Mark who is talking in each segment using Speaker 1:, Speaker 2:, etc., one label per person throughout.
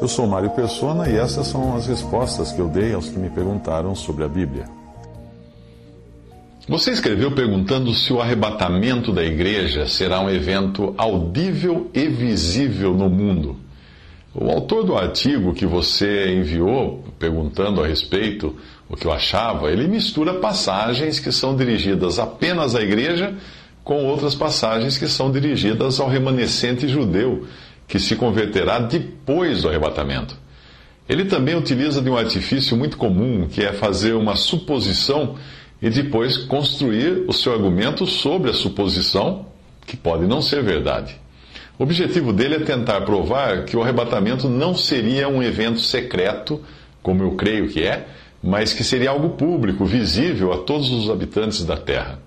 Speaker 1: Eu sou Mário Persona e essas são as respostas que eu dei aos que me perguntaram sobre a Bíblia.
Speaker 2: Você escreveu perguntando se o arrebatamento da igreja será um evento audível e visível no mundo. O autor do artigo que você enviou, perguntando a respeito o que eu achava, ele mistura passagens que são dirigidas apenas à igreja com outras passagens que são dirigidas ao remanescente judeu, que se converterá depois do arrebatamento. Ele também utiliza de um artifício muito comum, que é fazer uma suposição e depois construir o seu argumento sobre a suposição, que pode não ser verdade. O objetivo dele é tentar provar que o arrebatamento não seria um evento secreto, como eu creio que é, mas que seria algo público, visível a todos os habitantes da terra.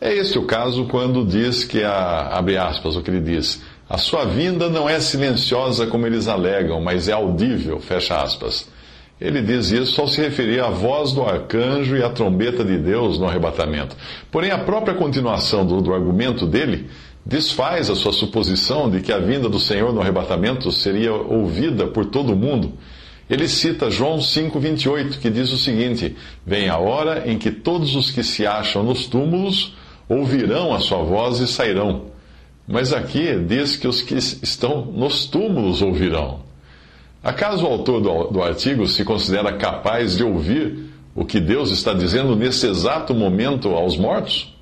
Speaker 2: É este o caso quando diz que a, abre aspas, o que ele diz, a sua vinda não é silenciosa como eles alegam, mas é audível, fecha aspas. Ele diz isso ao se referir à voz do arcanjo e à trombeta de Deus no arrebatamento. Porém, a própria continuação do, do argumento dele desfaz a sua suposição de que a vinda do Senhor no arrebatamento seria ouvida por todo mundo. Ele cita João 5,28, que diz o seguinte: Vem a hora em que todos os que se acham nos túmulos ouvirão a sua voz e sairão. Mas aqui diz que os que estão nos túmulos ouvirão. Acaso o autor do, do artigo se considera capaz de ouvir o que Deus está dizendo nesse exato momento aos mortos?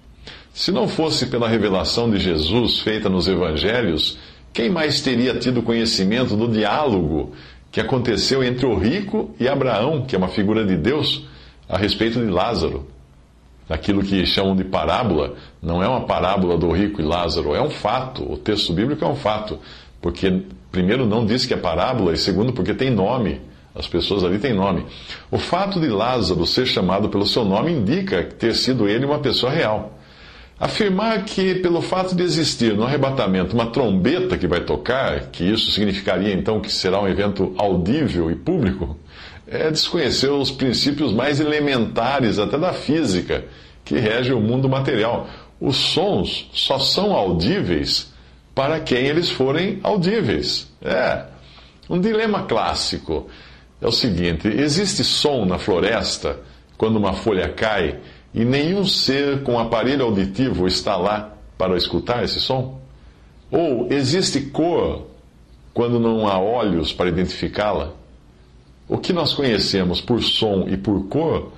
Speaker 2: Se não fosse pela revelação de Jesus feita nos evangelhos, quem mais teria tido conhecimento do diálogo que aconteceu entre o rico e Abraão, que é uma figura de Deus, a respeito de Lázaro? Aquilo que chamam de parábola, não é uma parábola do rico e Lázaro, é um fato. O texto bíblico é um fato. Porque, primeiro, não diz que é parábola, e segundo, porque tem nome. As pessoas ali têm nome. O fato de Lázaro ser chamado pelo seu nome indica ter sido ele uma pessoa real. Afirmar que, pelo fato de existir no arrebatamento uma trombeta que vai tocar, que isso significaria então que será um evento audível e público, é desconhecer os princípios mais elementares até da física que rege o mundo material. Os sons só são audíveis para quem eles forem audíveis. É. Um dilema clássico é o seguinte: existe som na floresta quando uma folha cai e nenhum ser com aparelho auditivo está lá para escutar esse som? Ou existe cor quando não há olhos para identificá-la? O que nós conhecemos por som e por cor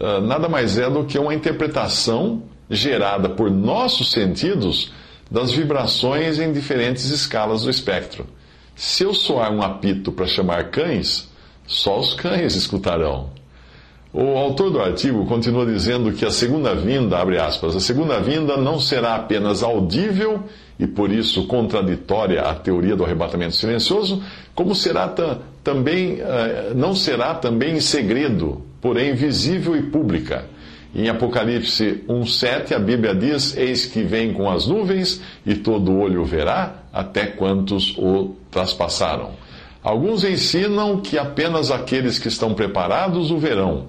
Speaker 2: ah, nada mais é do que uma interpretação gerada por nossos sentidos das vibrações em diferentes escalas do espectro. Se eu soar um apito para chamar cães, só os cães escutarão. O autor do artigo continua dizendo que a segunda vinda, abre aspas, a segunda vinda não será apenas audível e por isso contraditória à teoria do arrebatamento silencioso, como será também, uh, não será também em segredo, porém visível e pública em Apocalipse 1,7, a Bíblia diz: Eis que vem com as nuvens, e todo olho verá, até quantos o traspassaram. Alguns ensinam que apenas aqueles que estão preparados o verão.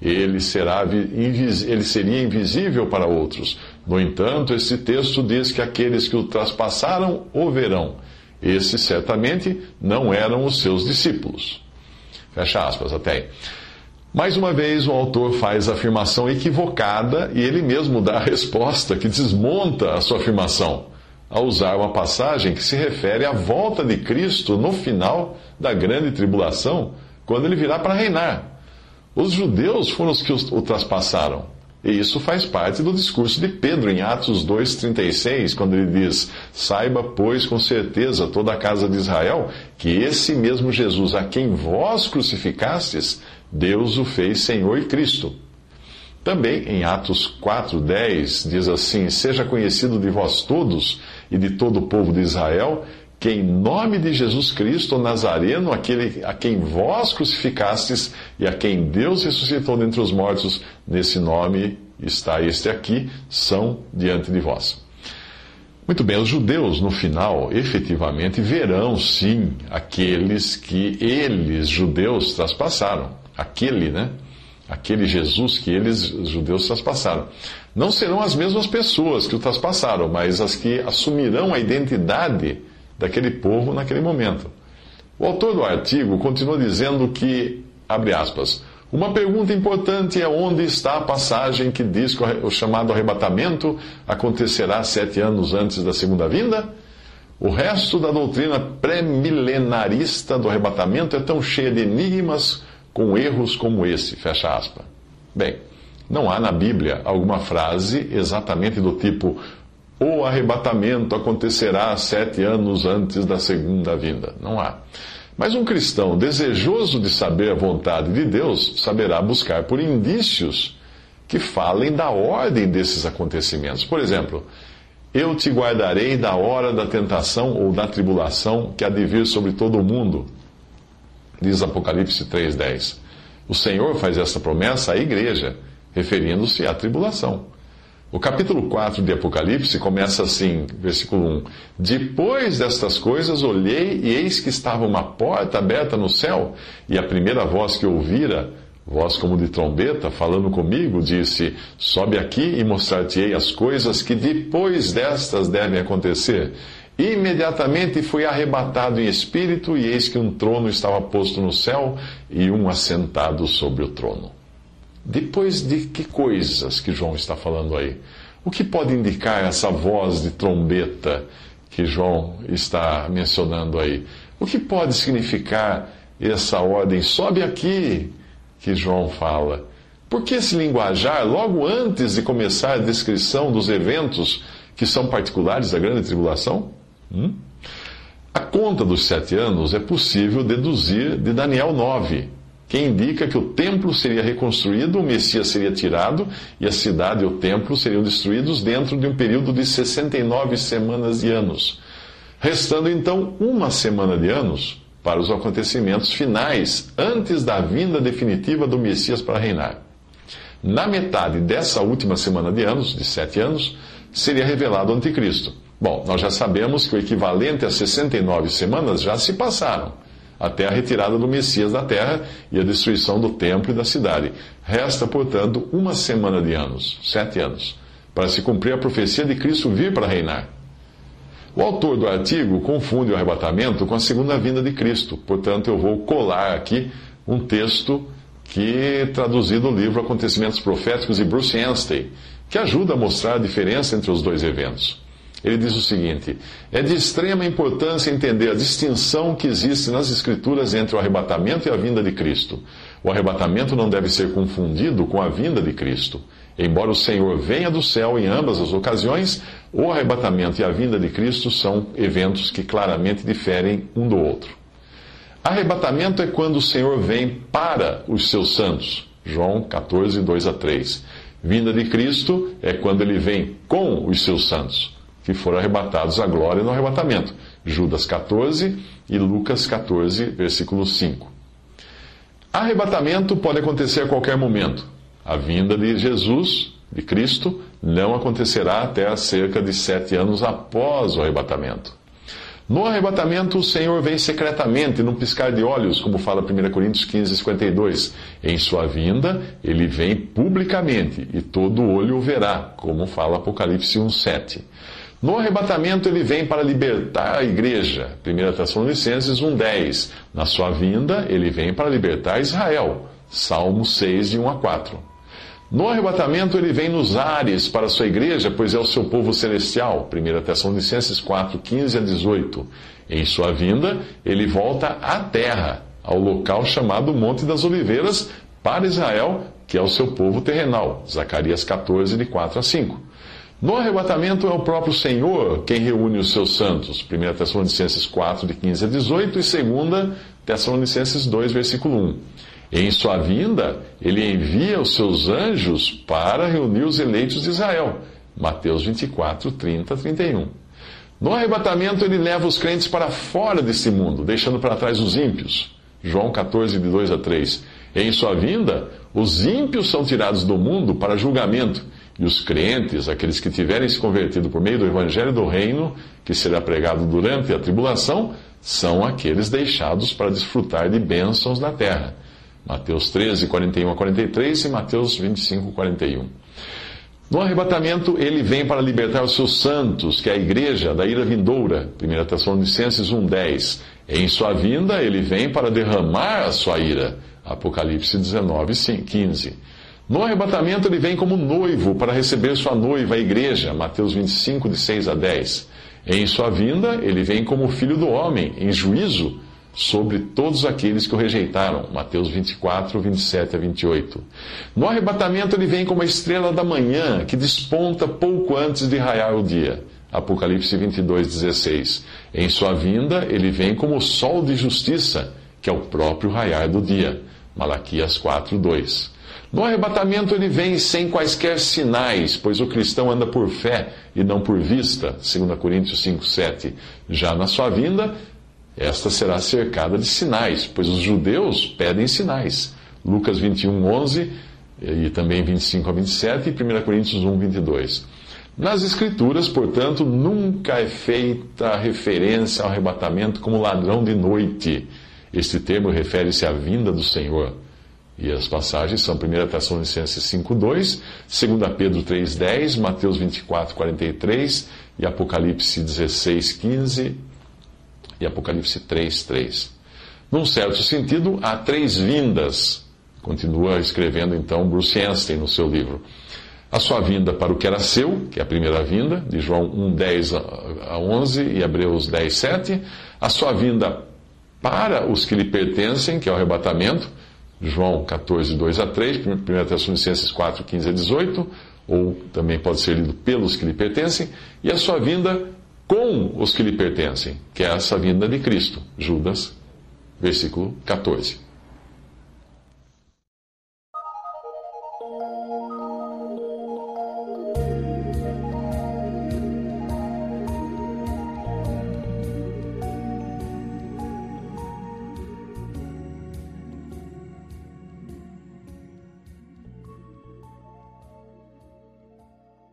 Speaker 2: Ele, será, ele seria invisível para outros. No entanto, esse texto diz que aqueles que o traspassaram o verão. Esses certamente não eram os seus discípulos. Fecha aspas até aí. Mais uma vez, o autor faz a afirmação equivocada e ele mesmo dá a resposta que desmonta a sua afirmação, ao usar uma passagem que se refere à volta de Cristo no final da grande tribulação, quando ele virá para reinar. Os judeus foram os que o traspassaram. E isso faz parte do discurso de Pedro em Atos 2,36, quando ele diz: Saiba, pois, com certeza toda a casa de Israel, que esse mesmo Jesus a quem vós crucificastes, Deus o fez Senhor e Cristo. Também em Atos 4,10 diz assim: Seja conhecido de vós todos e de todo o povo de Israel, que em nome de Jesus Cristo, o Nazareno, aquele a quem vós crucificastes e a quem Deus ressuscitou dentre os mortos, nesse nome está este aqui, são diante de vós. Muito bem, os judeus, no final, efetivamente verão sim aqueles que eles, judeus, traspassaram aquele, né? Aquele Jesus que eles, os judeus, traspassaram. Não serão as mesmas pessoas que o traspassaram, mas as que assumirão a identidade daquele povo naquele momento. O autor do artigo continua dizendo que, abre aspas, uma pergunta importante é onde está a passagem que diz que o chamado arrebatamento acontecerá sete anos antes da segunda vinda? O resto da doutrina pré-milenarista do arrebatamento é tão cheia de enigmas com erros como esse, fecha aspas. Bem, não há na Bíblia alguma frase exatamente do tipo o arrebatamento acontecerá sete anos antes da segunda vinda. Não há. Mas um cristão desejoso de saber a vontade de Deus saberá buscar por indícios que falem da ordem desses acontecimentos. Por exemplo, eu te guardarei da hora da tentação ou da tribulação que há de vir sobre todo o mundo, diz Apocalipse 3,10. O Senhor faz essa promessa à igreja, referindo-se à tribulação. O capítulo 4 de Apocalipse começa assim, versículo 1: Depois destas coisas olhei e eis que estava uma porta aberta no céu, e a primeira voz que ouvira, voz como de trombeta, falando comigo, disse: Sobe aqui e mostrar-te-ei as coisas que depois destas devem acontecer. Imediatamente fui arrebatado em espírito, e eis que um trono estava posto no céu e um assentado sobre o trono. Depois de que coisas que João está falando aí? O que pode indicar essa voz de trombeta que João está mencionando aí? O que pode significar essa ordem? Sobe aqui, que João fala. Por que esse linguajar logo antes de começar a descrição dos eventos que são particulares da grande tribulação? Hum? A conta dos sete anos é possível deduzir de Daniel 9 que indica que o templo seria reconstruído, o Messias seria tirado e a cidade e o templo seriam destruídos dentro de um período de 69 semanas de anos. Restando então uma semana de anos para os acontecimentos finais antes da vinda definitiva do Messias para reinar. Na metade dessa última semana de anos, de sete anos, seria revelado o Anticristo. Bom, nós já sabemos que o equivalente a 69 semanas já se passaram até a retirada do Messias da terra e a destruição do templo e da cidade. Resta, portanto, uma semana de anos, sete anos, para se cumprir a profecia de Cristo vir para reinar. O autor do artigo confunde o arrebatamento com a segunda vinda de Cristo, portanto, eu vou colar aqui um texto que traduzido no livro Acontecimentos Proféticos de Bruce Anstey, que ajuda a mostrar a diferença entre os dois eventos. Ele diz o seguinte: é de extrema importância entender a distinção que existe nas Escrituras entre o arrebatamento e a vinda de Cristo. O arrebatamento não deve ser confundido com a vinda de Cristo. Embora o Senhor venha do céu em ambas as ocasiões, o arrebatamento e a vinda de Cristo são eventos que claramente diferem um do outro. Arrebatamento é quando o Senhor vem para os seus santos. João 14, 2 a 3. Vinda de Cristo é quando ele vem com os seus santos que foram arrebatados à glória no arrebatamento. Judas 14 e Lucas 14, versículo 5. Arrebatamento pode acontecer a qualquer momento. A vinda de Jesus, de Cristo, não acontecerá até cerca de sete anos após o arrebatamento. No arrebatamento, o Senhor vem secretamente, num piscar de olhos, como fala 1 Coríntios 15, 52. Em sua vinda, ele vem publicamente, e todo olho o verá, como fala Apocalipse 1, 7. No arrebatamento, ele vem para libertar a igreja. 1 Tessalonicenses 1,10. Na sua vinda, ele vem para libertar Israel. Salmo 6, de 1 a 4. No arrebatamento, ele vem nos ares para a sua igreja, pois é o seu povo celestial. 1 Tessalonicenses 4, 15 a 18. Em sua vinda, ele volta à terra, ao local chamado Monte das Oliveiras, para Israel, que é o seu povo terrenal. Zacarias 14, de 4 a 5. No arrebatamento é o próprio Senhor quem reúne os seus santos. 1 Tessalonicenses 4, de 15 a 18 e 2 Tessalonicenses 2, versículo 1. Em sua vinda, ele envia os seus anjos para reunir os eleitos de Israel. Mateus 24, 30 a 31. No arrebatamento, ele leva os crentes para fora desse mundo, deixando para trás os ímpios. João 14, de 2 a 3. Em sua vinda, os ímpios são tirados do mundo para julgamento e os crentes, aqueles que tiverem se convertido por meio do evangelho do reino, que será pregado durante a tribulação, são aqueles deixados para desfrutar de bênçãos na terra. Mateus 13, 41 a 43 e Mateus 25, 41. No arrebatamento, ele vem para libertar os seus santos, que é a igreja, da ira vindoura. 1 Tessalonicenses 1,10. Em sua vinda, ele vem para derramar a sua ira. Apocalipse 19, 15. No arrebatamento, ele vem como noivo para receber sua noiva, a igreja. Mateus 25, de 6 a 10. Em sua vinda, ele vem como filho do homem, em juízo sobre todos aqueles que o rejeitaram. Mateus 24, 27 a 28. No arrebatamento, ele vem como a estrela da manhã, que desponta pouco antes de raiar o dia. Apocalipse 22, 16. Em sua vinda, ele vem como o sol de justiça, que é o próprio raiar do dia. Malaquias 4, 2. No arrebatamento ele vem sem quaisquer sinais, pois o cristão anda por fé e não por vista, 2 Coríntios 5, 7. Já na sua vinda, esta será cercada de sinais, pois os judeus pedem sinais. Lucas 21, 11 e também 25 a 27 e 1 Coríntios 1, 22. Nas Escrituras, portanto, nunca é feita referência ao arrebatamento como ladrão de noite. Este termo refere-se à vinda do Senhor. E as passagens são 1 Tessalonicenses 5.2, 2 Pedro 3.10, Mateus 24, 43 e Apocalipse 16, 15 e Apocalipse 3, 3. Num certo sentido, há três vindas, continua escrevendo então Bruce Einstein no seu livro. A sua vinda para o que era seu, que é a primeira vinda, de João 1, 10 a 11 e Hebreus 10, 7. A sua vinda para os que lhe pertencem, que é o arrebatamento, João 14, 2 a 3, 1 Tessalonicenses 4, 15 a 18, ou também pode ser lido pelos que lhe pertencem, e a sua vinda com os que lhe pertencem, que é essa vinda de Cristo. Judas, versículo 14.